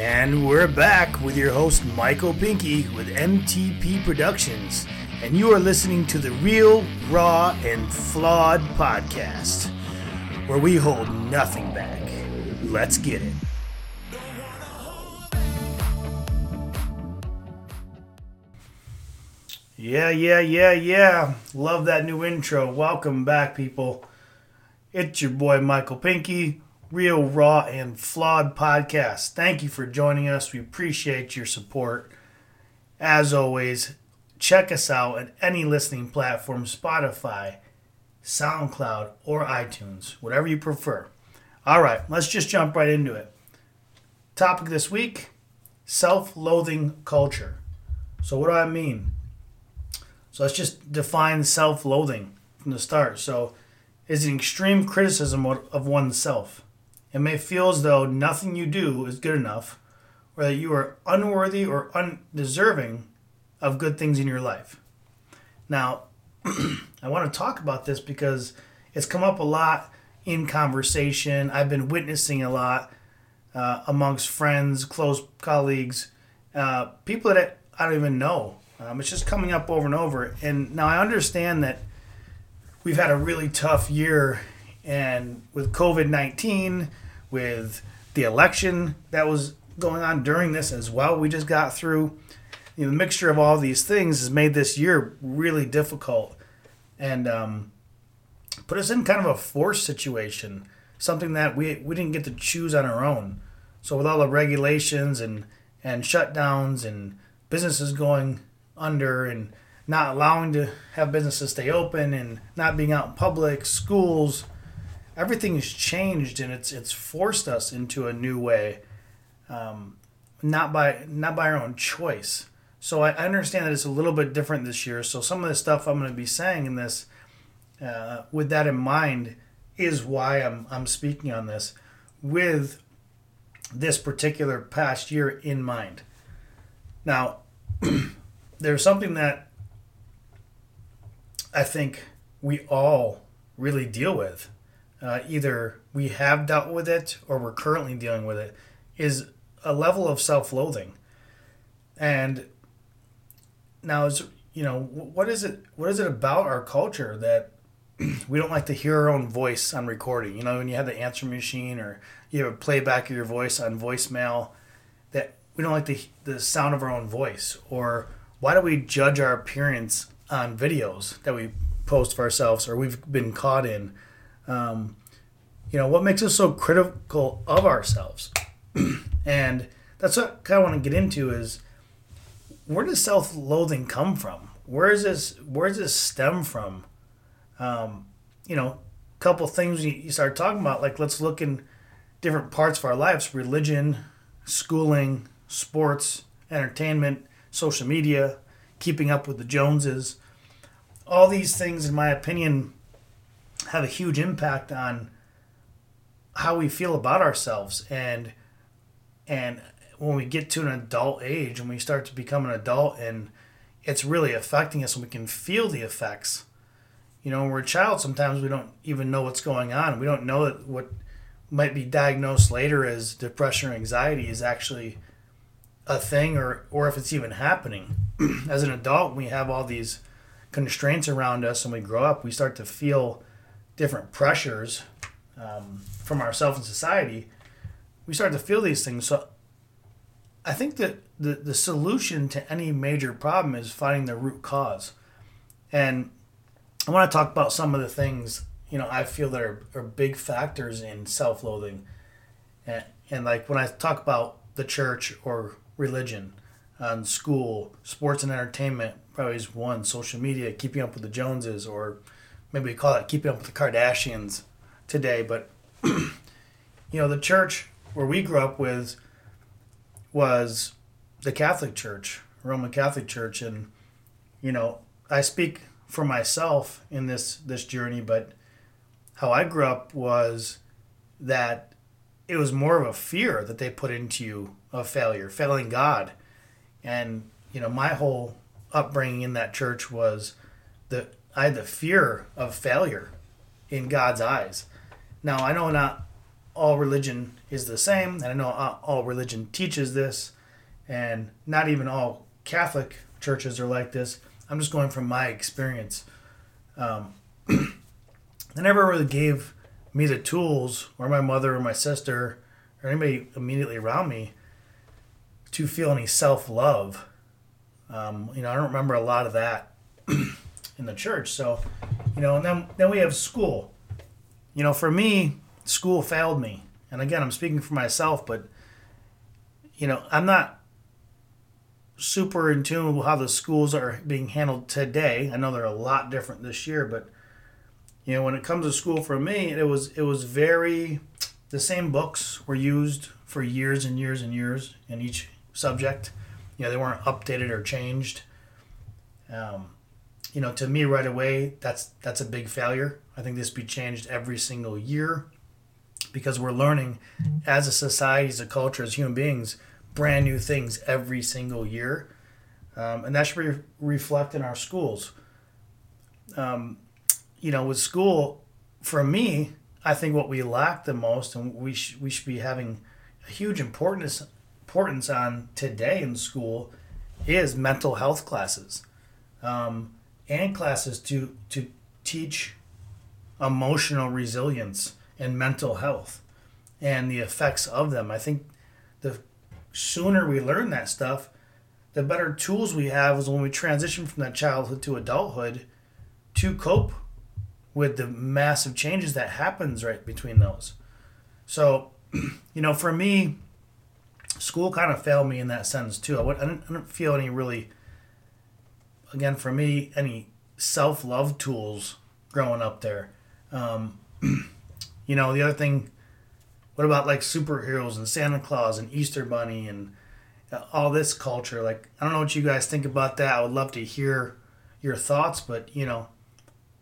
And we're back with your host, Michael Pinky, with MTP Productions. And you are listening to the Real, Raw, and Flawed podcast, where we hold nothing back. Let's get it. Yeah, yeah, yeah, yeah. Love that new intro. Welcome back, people. It's your boy, Michael Pinky Real, Raw, and Flawed podcast. Thank you for joining us. We appreciate your support. As always, check us out at any listening platform Spotify, SoundCloud, or iTunes, whatever you prefer. All right, let's just jump right into it. Topic this week self loathing culture. So, what do I mean? So, let's just define self loathing from the start. So, is an extreme criticism of oneself. It may feel as though nothing you do is good enough, or that you are unworthy or undeserving of good things in your life. Now, I want to talk about this because it's come up a lot in conversation. I've been witnessing a lot uh, amongst friends, close colleagues, uh, people that I don't even know. Um, it's just coming up over and over. And now I understand that we've had a really tough year and with COVID 19, with the election that was going on during this as well, we just got through. You know, the mixture of all these things has made this year really difficult and um, put us in kind of a forced situation, something that we, we didn't get to choose on our own. So, with all the regulations and, and shutdowns and businesses going under and not allowing to have businesses stay open and not being out in public, schools, everything has changed and it's it's forced us into a new way, um, not by not by our own choice. So I, I, understand that it's a little bit different this year. So some of the stuff I'm going to be saying in this, uh, with that in mind, is why I'm I'm speaking on this with this particular past year in mind. Now, there's something that I think we all really deal with uh, either we have dealt with it or we're currently dealing with it, is a level of self loathing. And now, is you know, what is it? What is it about our culture that we don't like to hear our own voice on recording? You know, when you have the answer machine or you have a playback of your voice on voicemail, that we don't like the the sound of our own voice. Or why do we judge our appearance on videos that we post for ourselves or we've been caught in? Um, you know, what makes us so critical of ourselves? and that's what I want to get into is where does self-loathing come from? Where is this? Where does this stem from? Um, you know, a couple things you start talking about, like let's look in different parts of our lives: religion, schooling, sports, entertainment, social media, keeping up with the Joneses. All these things, in my opinion, have a huge impact on how we feel about ourselves. And and when we get to an adult age and we start to become an adult and it's really affecting us and we can feel the effects you know when we're a child sometimes we don't even know what's going on. We don't know that what might be diagnosed later as depression or anxiety is actually a thing or or if it's even happening. As an adult we have all these constraints around us and we grow up we start to feel different pressures um, from ourselves and society, we start to feel these things. So I think that the, the solution to any major problem is finding the root cause. And I want to talk about some of the things, you know, I feel that are, are big factors in self loathing. And, and like when I talk about the church or religion, on school, sports and entertainment, probably is one, social media, keeping up with the Joneses, or maybe we call it keeping up with the Kardashians today. But, you know, the church where we grew up with was the Catholic Church, Roman Catholic Church. And, you know, I speak for myself in this, this journey, but how I grew up was that it was more of a fear that they put into you of failure, failing God. And, you know, my whole upbringing in that church was that I had the fear of failure in God's eyes. Now, I know not all religion is the same, and I know all religion teaches this, and not even all Catholic churches are like this. I'm just going from my experience. Um, they never really gave me the tools, or my mother, or my sister, or anybody immediately around me, to feel any self love. Um, you know, I don't remember a lot of that in the church. So, you know, and then then we have school. You know, for me, school failed me. And again, I'm speaking for myself, but you know, I'm not super in tune with how the schools are being handled today. I know they're a lot different this year, but you know, when it comes to school for me, it was it was very the same books were used for years and years and years in each subject. You know, they weren't updated or changed. Um, you know, to me right away, that's that's a big failure. I think this be changed every single year because we're learning as a society, as a culture, as human beings, brand new things every single year, um, and that should be reflect in our schools. Um, you know, with school, for me, I think what we lack the most, and we sh- we should be having a huge importance importance on today in school, is mental health classes. Um, and classes to to teach emotional resilience and mental health and the effects of them. I think the sooner we learn that stuff, the better tools we have is when we transition from that childhood to adulthood to cope with the massive changes that happens right between those. So, you know, for me, school kind of failed me in that sense too. I, would, I, didn't, I didn't feel any really again for me any self love tools growing up there. Um, you know, the other thing, what about like superheroes and Santa Claus and Easter Bunny and uh, all this culture? Like, I don't know what you guys think about that. I would love to hear your thoughts, but you know,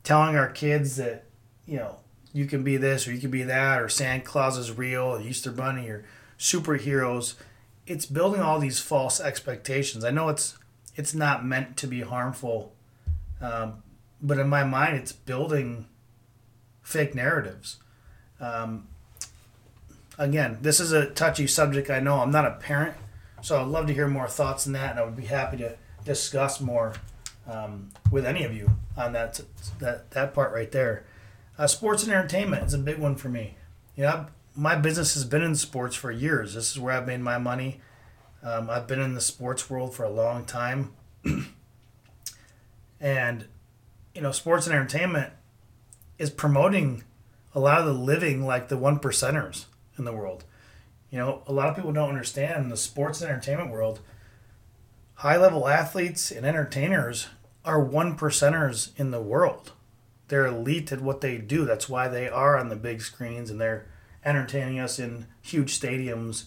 telling our kids that, you know, you can be this or you can be that, or Santa Claus is real, or Easter Bunny, or superheroes. It's building all these false expectations. I know it's it's not meant to be harmful, um, but in my mind, it's building fake narratives. Um, again, this is a touchy subject. I know I'm not a parent, so I'd love to hear more thoughts on that, and I would be happy to discuss more um, with any of you on that that that part right there. Uh, sports and entertainment is a big one for me. You know, I've, my business has been in sports for years. This is where I've made my money. Um, I've been in the sports world for a long time. and, you know, sports and entertainment is promoting a lot of the living like the one percenters in the world. You know, a lot of people don't understand the sports and entertainment world, high level athletes and entertainers are one percenters in the world. They're elite at what they do. That's why they are on the big screens and they're entertaining us in huge stadiums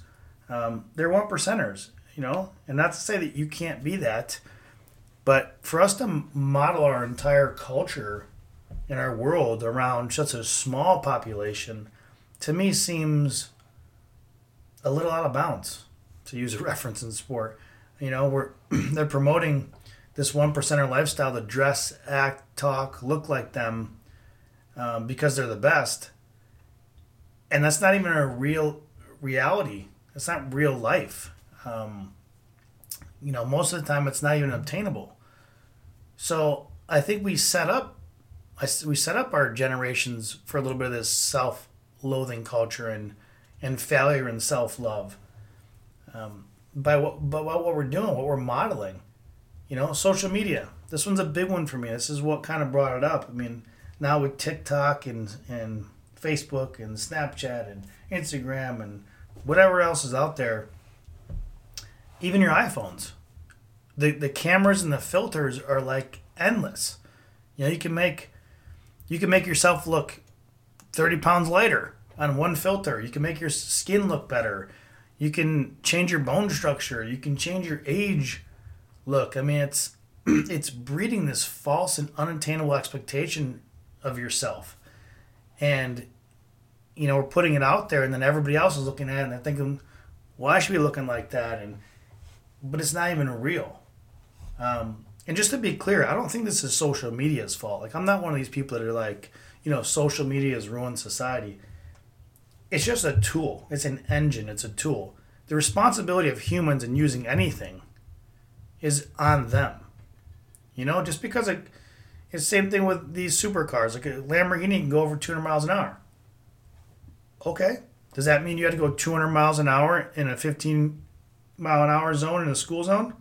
um, they're one percenters, you know, and not to say that you can't be that, but for us to model our entire culture in our world around such a small population, to me seems a little out of bounds, to use a reference in sport. You know, we're they're promoting this one percenter lifestyle to dress, act, talk, look like them um, because they're the best, and that's not even a real reality it's not real life. Um, you know, most of the time it's not even obtainable. So I think we set up, I, we set up our generations for a little bit of this self-loathing culture and and failure and self-love. Um, by what, by what we're doing, what we're modeling. You know, social media. This one's a big one for me. This is what kind of brought it up. I mean, now with TikTok and and Facebook and Snapchat and Instagram and whatever else is out there, even your iPhones, the the cameras and the filters are like endless. You know, you can make you can make yourself look 30 pounds lighter on one filter. You can make your skin look better. You can change your bone structure. You can change your age look. I mean, it's it's breeding this false and unattainable expectation of yourself. And you know, we're putting it out there, and then everybody else is looking at it and they're thinking, "Why should we be looking like that?" And but it's not even real. Um, and just to be clear, I don't think this is social media's fault. Like, I'm not one of these people that are like, you know, social media has ruined society. it's just a tool. It's an engine. It's a tool. The responsibility of humans in using anything is on them. You know, just because it, it's the same thing with these supercars. Like a Lamborghini can go over 200 miles an hour. Okay. Does that mean you have to go 200 miles an hour in a 15 mile an hour zone in a school zone?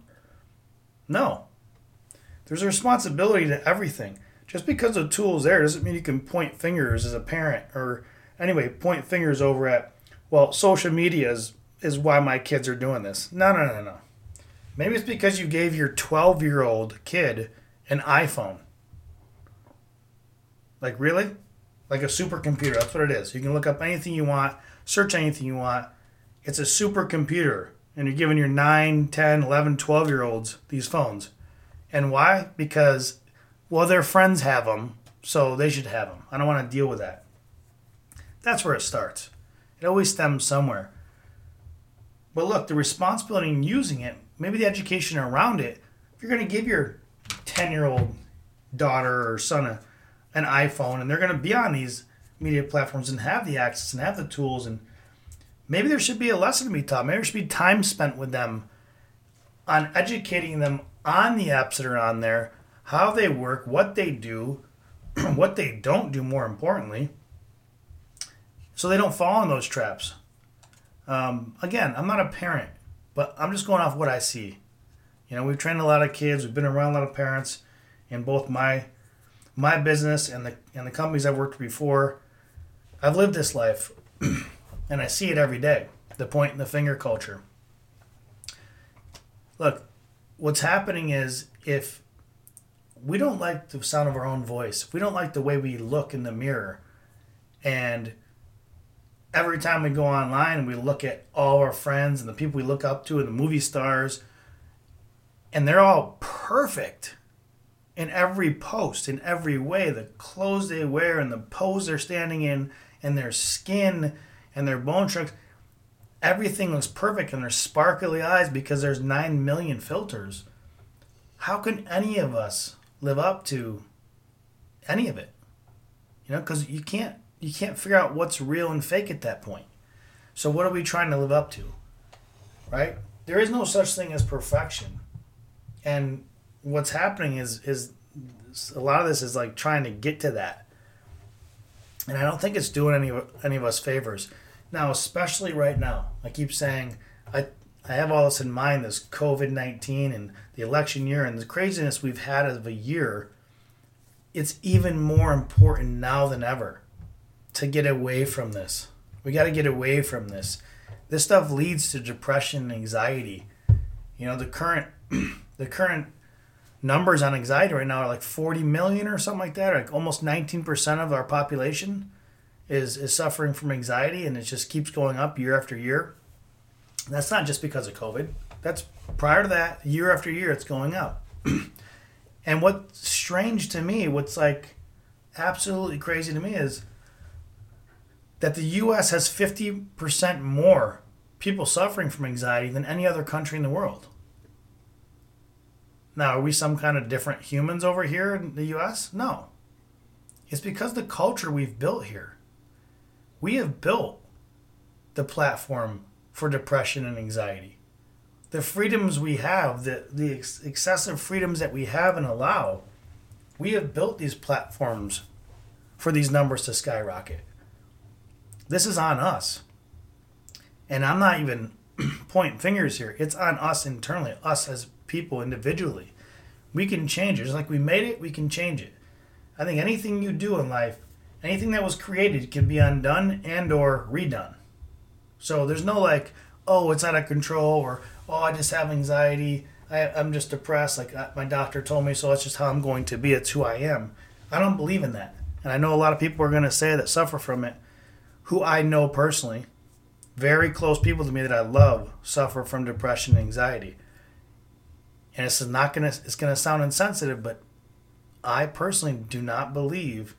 No. There's a responsibility to everything. Just because the tool's there doesn't mean you can point fingers as a parent or anyway, point fingers over at, well, social media is, is why my kids are doing this. No, no, no, no. Maybe it's because you gave your 12 year old kid an iPhone. Like, really? Like a supercomputer. That's what it is. You can look up anything you want, search anything you want. It's a supercomputer. And you're giving your 9, 10, 11, 12 year olds these phones. And why? Because, well, their friends have them, so they should have them. I don't want to deal with that. That's where it starts. It always stems somewhere. But look, the responsibility in using it, maybe the education around it, if you're going to give your 10 year old daughter or son a, an iPhone and they're going to be on these media platforms and have the access and have the tools, and maybe there should be a lesson to be taught. Maybe there should be time spent with them on educating them on the apps that are on there, how they work, what they do, what they don't do, more importantly so they don't fall in those traps. Um, again, I'm not a parent, but I'm just going off what I see. You know, we've trained a lot of kids. We've been around a lot of parents in both my my business and the and the companies I've worked before. I've lived this life, and I see it every day. The point and the finger culture. Look, what's happening is if we don't like the sound of our own voice, if we don't like the way we look in the mirror, and every time we go online and we look at all our friends and the people we look up to and the movie stars, and they're all perfect in every post, in every way. The clothes they wear and the pose they're standing in, and their skin and their bone structure. Everything looks perfect in their sparkly eyes because there's 9 million filters. How can any of us live up to any of it? You know, because you can't you can't figure out what's real and fake at that point. So what are we trying to live up to? Right? There is no such thing as perfection. And what's happening is is a lot of this is like trying to get to that. And I don't think it's doing any any of us favors. Now, especially right now. I keep saying I I have all this in mind, this COVID nineteen and the election year and the craziness we've had of a year. It's even more important now than ever to get away from this. We got to get away from this. This stuff leads to depression and anxiety. You know, the current the current numbers on anxiety right now are like 40 million or something like that. Like almost 19% of our population is is suffering from anxiety and it just keeps going up year after year. that's not just because of COVID. That's prior to that, year after year it's going up. and what's strange to me, what's like absolutely crazy to me is that the US has 50% more people suffering from anxiety than any other country in the world. Now, are we some kind of different humans over here in the US? No. It's because the culture we've built here. We have built the platform for depression and anxiety. The freedoms we have, the, the ex- excessive freedoms that we have and allow, we have built these platforms for these numbers to skyrocket. This is on us. And I'm not even pointing fingers here. It's on us internally, us as people individually. We can change it. Just like we made it, we can change it. I think anything you do in life, anything that was created can be undone and or redone. So there's no like, oh, it's out of control or oh, I just have anxiety. I, I'm just depressed. Like my doctor told me, so that's just how I'm going to be. It's who I am. I don't believe in that. And I know a lot of people are going to say that suffer from it who I know personally, very close people to me that I love, suffer from depression and anxiety. And is not gonna it's gonna sound insensitive, but I personally do not believe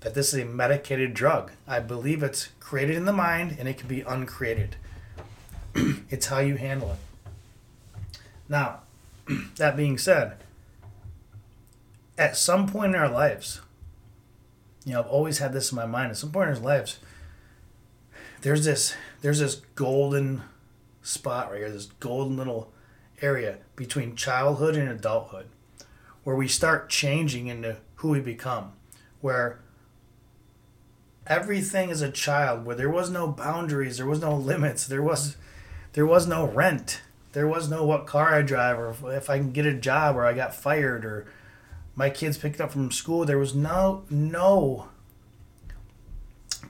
that this is a medicated drug. I believe it's created in the mind and it can be uncreated. it's how you handle it. Now, that being said, at some point in our lives, you know, I've always had this in my mind. At some point in our lives, there's this there's this golden spot right here, this golden little area between childhood and adulthood where we start changing into who we become. Where everything as a child, where there was no boundaries, there was no limits, there was there was no rent, there was no what car I drive or if I can get a job or I got fired or my kids picked up from school. There was no no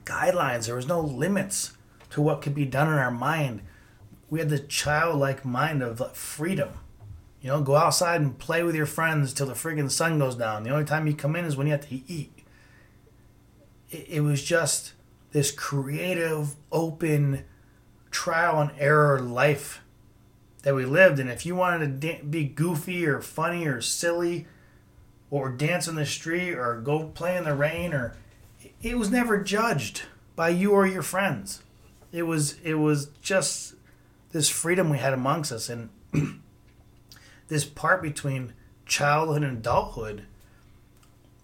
guidelines. There was no limits to what could be done in our mind. We had the childlike mind of freedom. You know, go outside and play with your friends till the friggin' sun goes down. The only time you come in is when you have to eat. It, it was just this creative, open, trial and error life that we lived. And if you wanted to da- be goofy or funny or silly, or dance in the street, or go play in the rain, or it was never judged by you or your friends. It was it was just this freedom we had amongst us, and this part between childhood and adulthood.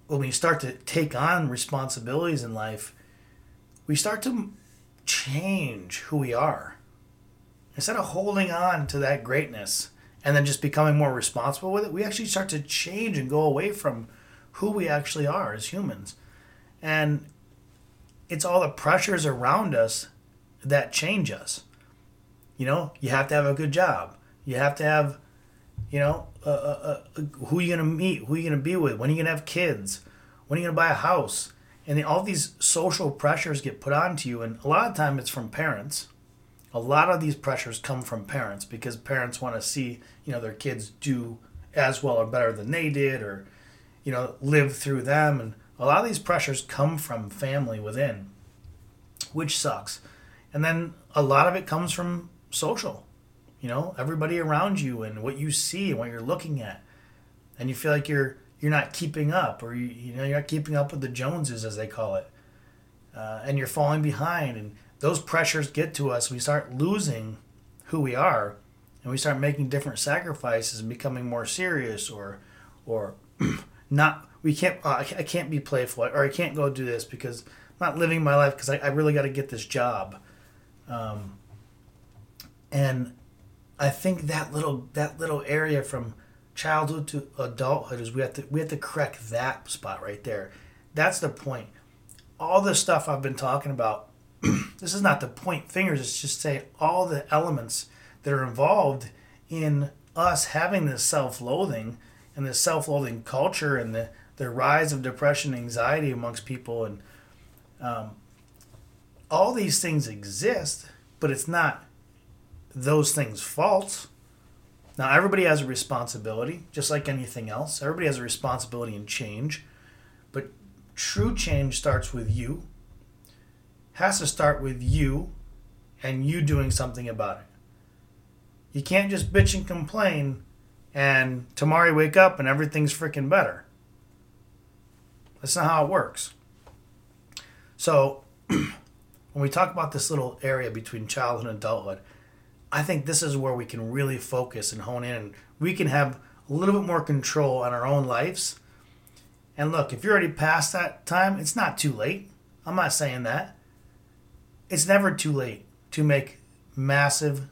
When we start to take on responsibilities in life, we start to change who we are. Instead of holding on to that greatness and then just becoming more responsible with it, we actually start to change and go away from who we actually are as humans. And it's all the pressures around us that change us. You know, you have to have a good job. You have to have, you know, uh, uh, uh, who are you going to meet? Who are you going to be with? When are you going to have kids? When are you going to buy a house? And then all these social pressures get put onto you. And a lot of time it's from parents. A lot of these pressures come from parents because parents want to see, you know, their kids do as well or better than they did or, you know, live through them. And a lot of these pressures come from family within, which sucks. And then a lot of it comes from social, you know, everybody around you and what you see and what you're looking at. And you feel like you're you're not keeping up or you, you know you're not keeping up with the Joneses as they call it. Uh, and you're falling behind and those pressures get to us. We start losing who we are and we start making different sacrifices and becoming more serious or or not we can't uh, I can't be playful or I can't go do this because I'm not living my life because I, I really got to get this job. Um, and I think that little that little area from childhood to adulthood is we have to we have to correct that spot right there. That's the point. All the stuff I've been talking about, this is not to point fingers. It's just say all the elements that are involved in us having this self-loathing and this self-loathing culture and the the rise of depression, anxiety amongst people, and um, all these things exist, but it's not those things' fault. Now, everybody has a responsibility, just like anything else. Everybody has a responsibility in change, but true change starts with you. Has to start with you and you doing something about it. You can't just bitch and complain and tomorrow you wake up and everything's freaking better. That's not how it works. So, when we talk about this little area between childhood and adulthood, I think this is where we can really focus and hone in and we can have a little bit more control on our own lives. And look, if you're already past that time, it's not too late. I'm not saying that. It's never too late to make massive,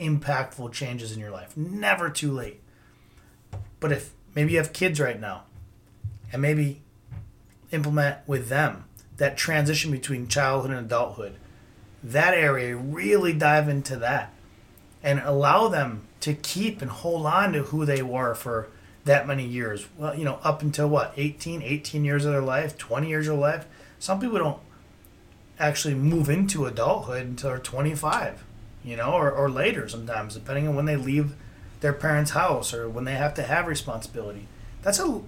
impactful changes in your life. Never too late. But if maybe you have kids right now, and maybe implement with them that transition between childhood and adulthood that area really dive into that and allow them to keep and hold on to who they were for that many years. Well you know up until what 18 18 years of their life 20 years of life? Some people don't actually move into adulthood until they're 25 you know or, or later sometimes depending on when they leave their parents house or when they have to have responsibility. That's a,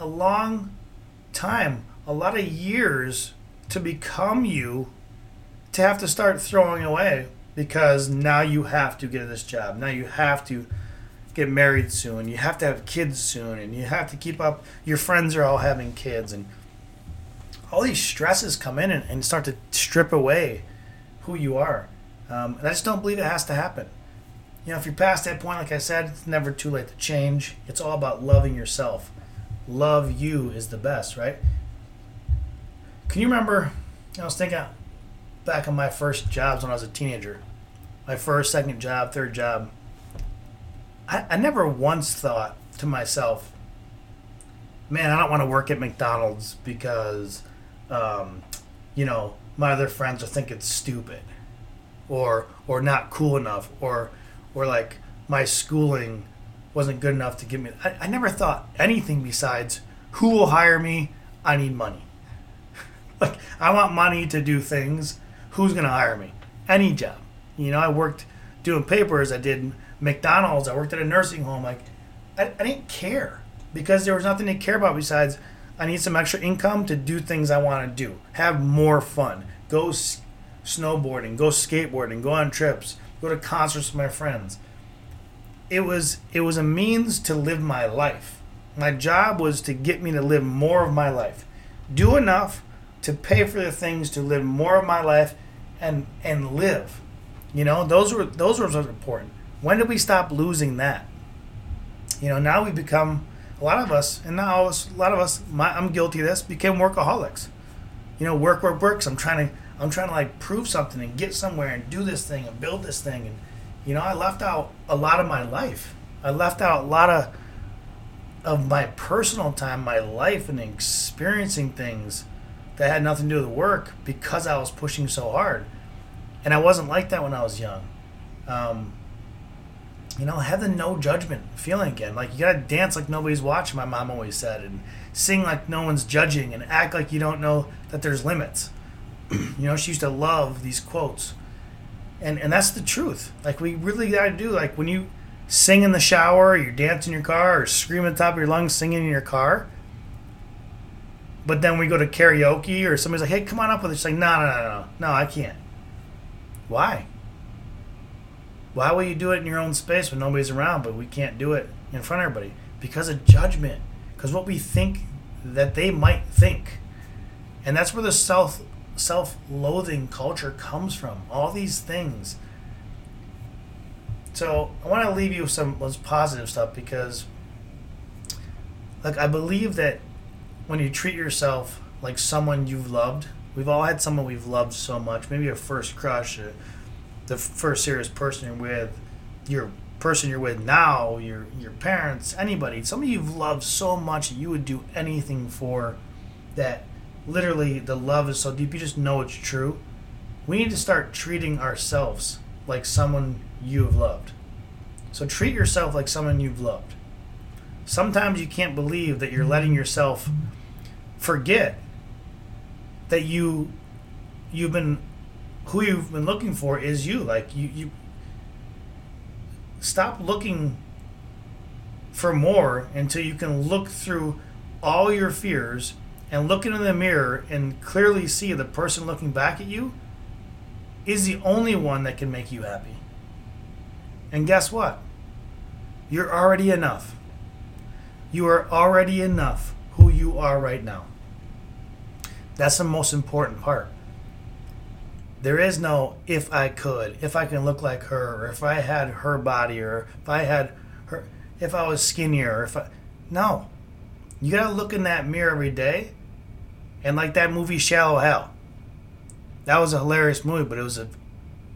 a long time, a lot of years to become you to have to start throwing away because now you have to get this job. Now you have to get married soon. You have to have kids soon and you have to keep up. Your friends are all having kids and all these stresses come in and, and start to strip away who you are. Um, and I just don't believe it has to happen. You know, if you're past that point, like I said, it's never too late to change. It's all about loving yourself love you is the best, right? Can you remember? I was thinking back on my first jobs when I was a teenager, my first, second job, third job, I, I never once thought to myself, man, I don't want to work at McDonald's because, um, you know, my other friends will think it's stupid, or or not cool enough, or or like my schooling wasn't good enough to give me. I, I never thought anything besides who will hire me. I need money. like I want money to do things. Who's gonna hire me? Any job. You know, I worked doing papers. I did McDonald's. I worked at a nursing home. Like I, I didn't care because there was nothing to care about besides I need some extra income to do things I want to do, have more fun, go s- snowboarding, go skateboarding, go on trips, go to concerts with my friends. It was it was a means to live my life. My job was to get me to live more of my life, do enough to pay for the things to live more of my life, and and live. You know, those were those were important. When did we stop losing that? You know, now we become a lot of us, and now a lot of us, my, I'm guilty of this, became workaholics. You know, work, work, work. I'm trying to, I'm trying to like prove something and get somewhere and do this thing and build this thing. And you know, I left out a lot of my life. I left out a lot of of my personal time, my life, and experiencing things that had nothing to do with work because I was pushing so hard. And I wasn't like that when I was young. Um, you know, have the no judgment feeling again. Like you gotta dance like nobody's watching. My mom always said, and sing like no one's judging, and act like you don't know that there's limits. you know, she used to love these quotes, and and that's the truth. Like we really gotta do. Like when you sing in the shower, you dance in your car, or scream at the top of your lungs singing in your car. But then we go to karaoke, or somebody's like, "Hey, come on up with it." She's like, "No, no, no, no, no, I can't." Why? Why will you do it in your own space when nobody's around, but we can't do it in front of everybody? Because of judgment. Because what we think that they might think. And that's where the self self loathing culture comes from. All these things. So I want to leave you with some positive stuff because like I believe that when you treat yourself like someone you've loved, we've all had someone we've loved so much, maybe a first crush, uh, the first serious person you're with, your person you're with now, your your parents, anybody, somebody you've loved so much that you would do anything for, that literally the love is so deep you just know it's true. We need to start treating ourselves like someone you have loved. So treat yourself like someone you've loved. Sometimes you can't believe that you're letting yourself forget that you you've been who you've been looking for is you. Like you, you stop looking for more until you can look through all your fears and look into the mirror and clearly see the person looking back at you is the only one that can make you happy. And guess what? You're already enough. You are already enough who you are right now. That's the most important part. There is no if I could, if I can look like her, or if I had her body, or if I had her, if I was skinnier, or if I. No. You gotta look in that mirror every day, and like that movie Shallow Hal. That was a hilarious movie, but it was a,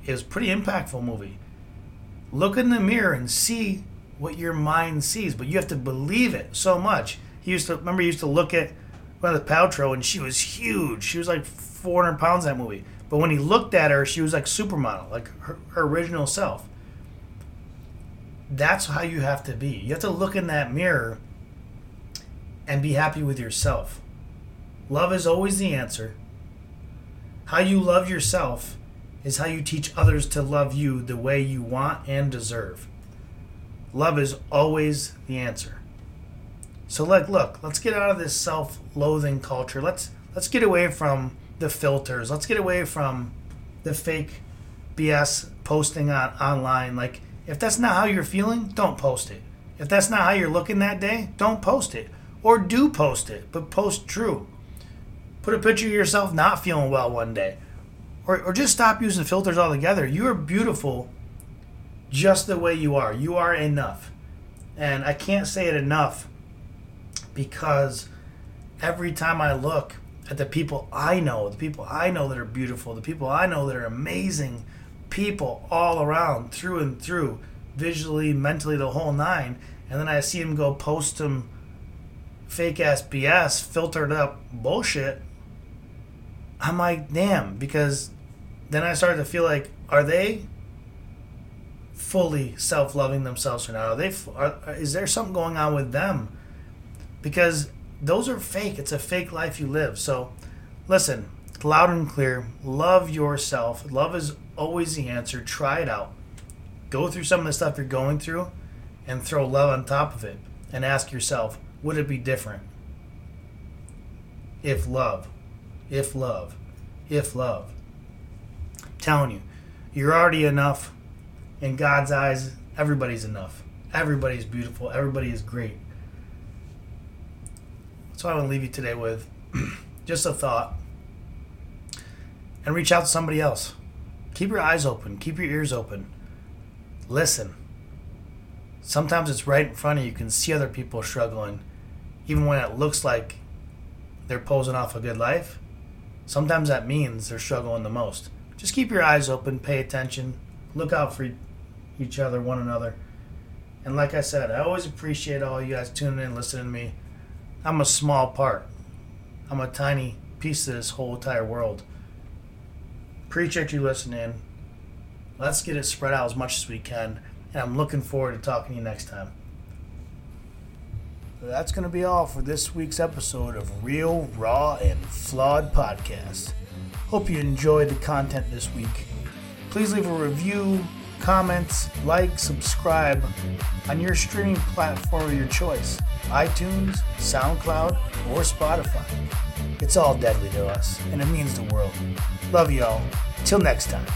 it was a pretty impactful movie. Look in the mirror and see what your mind sees, but you have to believe it so much. He used to remember he used to look at Gwyneth Paltrow, and she was huge. She was like 400 pounds that movie. But when he looked at her, she was like supermodel, like her, her original self. That's how you have to be. You have to look in that mirror and be happy with yourself. Love is always the answer. How you love yourself is how you teach others to love you the way you want and deserve. Love is always the answer. So like look, let's get out of this self-loathing culture. Let's let's get away from the filters. Let's get away from the fake BS posting on online. Like, if that's not how you're feeling, don't post it. If that's not how you're looking that day, don't post it. Or do post it, but post true. Put a picture of yourself not feeling well one day. Or, or just stop using filters altogether. You are beautiful just the way you are. You are enough. And I can't say it enough because every time I look at the people I know, the people I know that are beautiful, the people I know that are amazing people all around, through and through, visually, mentally, the whole nine. And then I see them go post some fake ass BS, filtered up bullshit. I'm like, damn, because then I started to feel like, are they fully self-loving themselves or not? Are they? Are, is there something going on with them? Because those are fake. It's a fake life you live. So, listen, loud and clear. Love yourself. Love is always the answer. Try it out. Go through some of the stuff you're going through, and throw love on top of it, and ask yourself, would it be different? If love, if love, if love. I'm telling you, you're already enough in God's eyes, everybody's enough. Everybody's beautiful. Everybody is great. So I want to leave you today with just a thought and reach out to somebody else. Keep your eyes open, keep your ears open. Listen. Sometimes it's right in front of you. You can see other people struggling, even when it looks like they're posing off a good life. Sometimes that means they're struggling the most. Just keep your eyes open, pay attention, look out for each other, one another. And like I said, I always appreciate all you guys tuning in, listening to me. I'm a small part. I'm a tiny piece of this whole entire world. Preach Appreciate you listening. In. Let's get it spread out as much as we can. And I'm looking forward to talking to you next time. That's going to be all for this week's episode of Real, Raw, and Flawed Podcast. Hope you enjoyed the content this week. Please leave a review, comments, like, subscribe on your streaming platform of your choice iTunes, SoundCloud, or Spotify. It's all deadly to us, and it means the world. Love y'all. Till next time.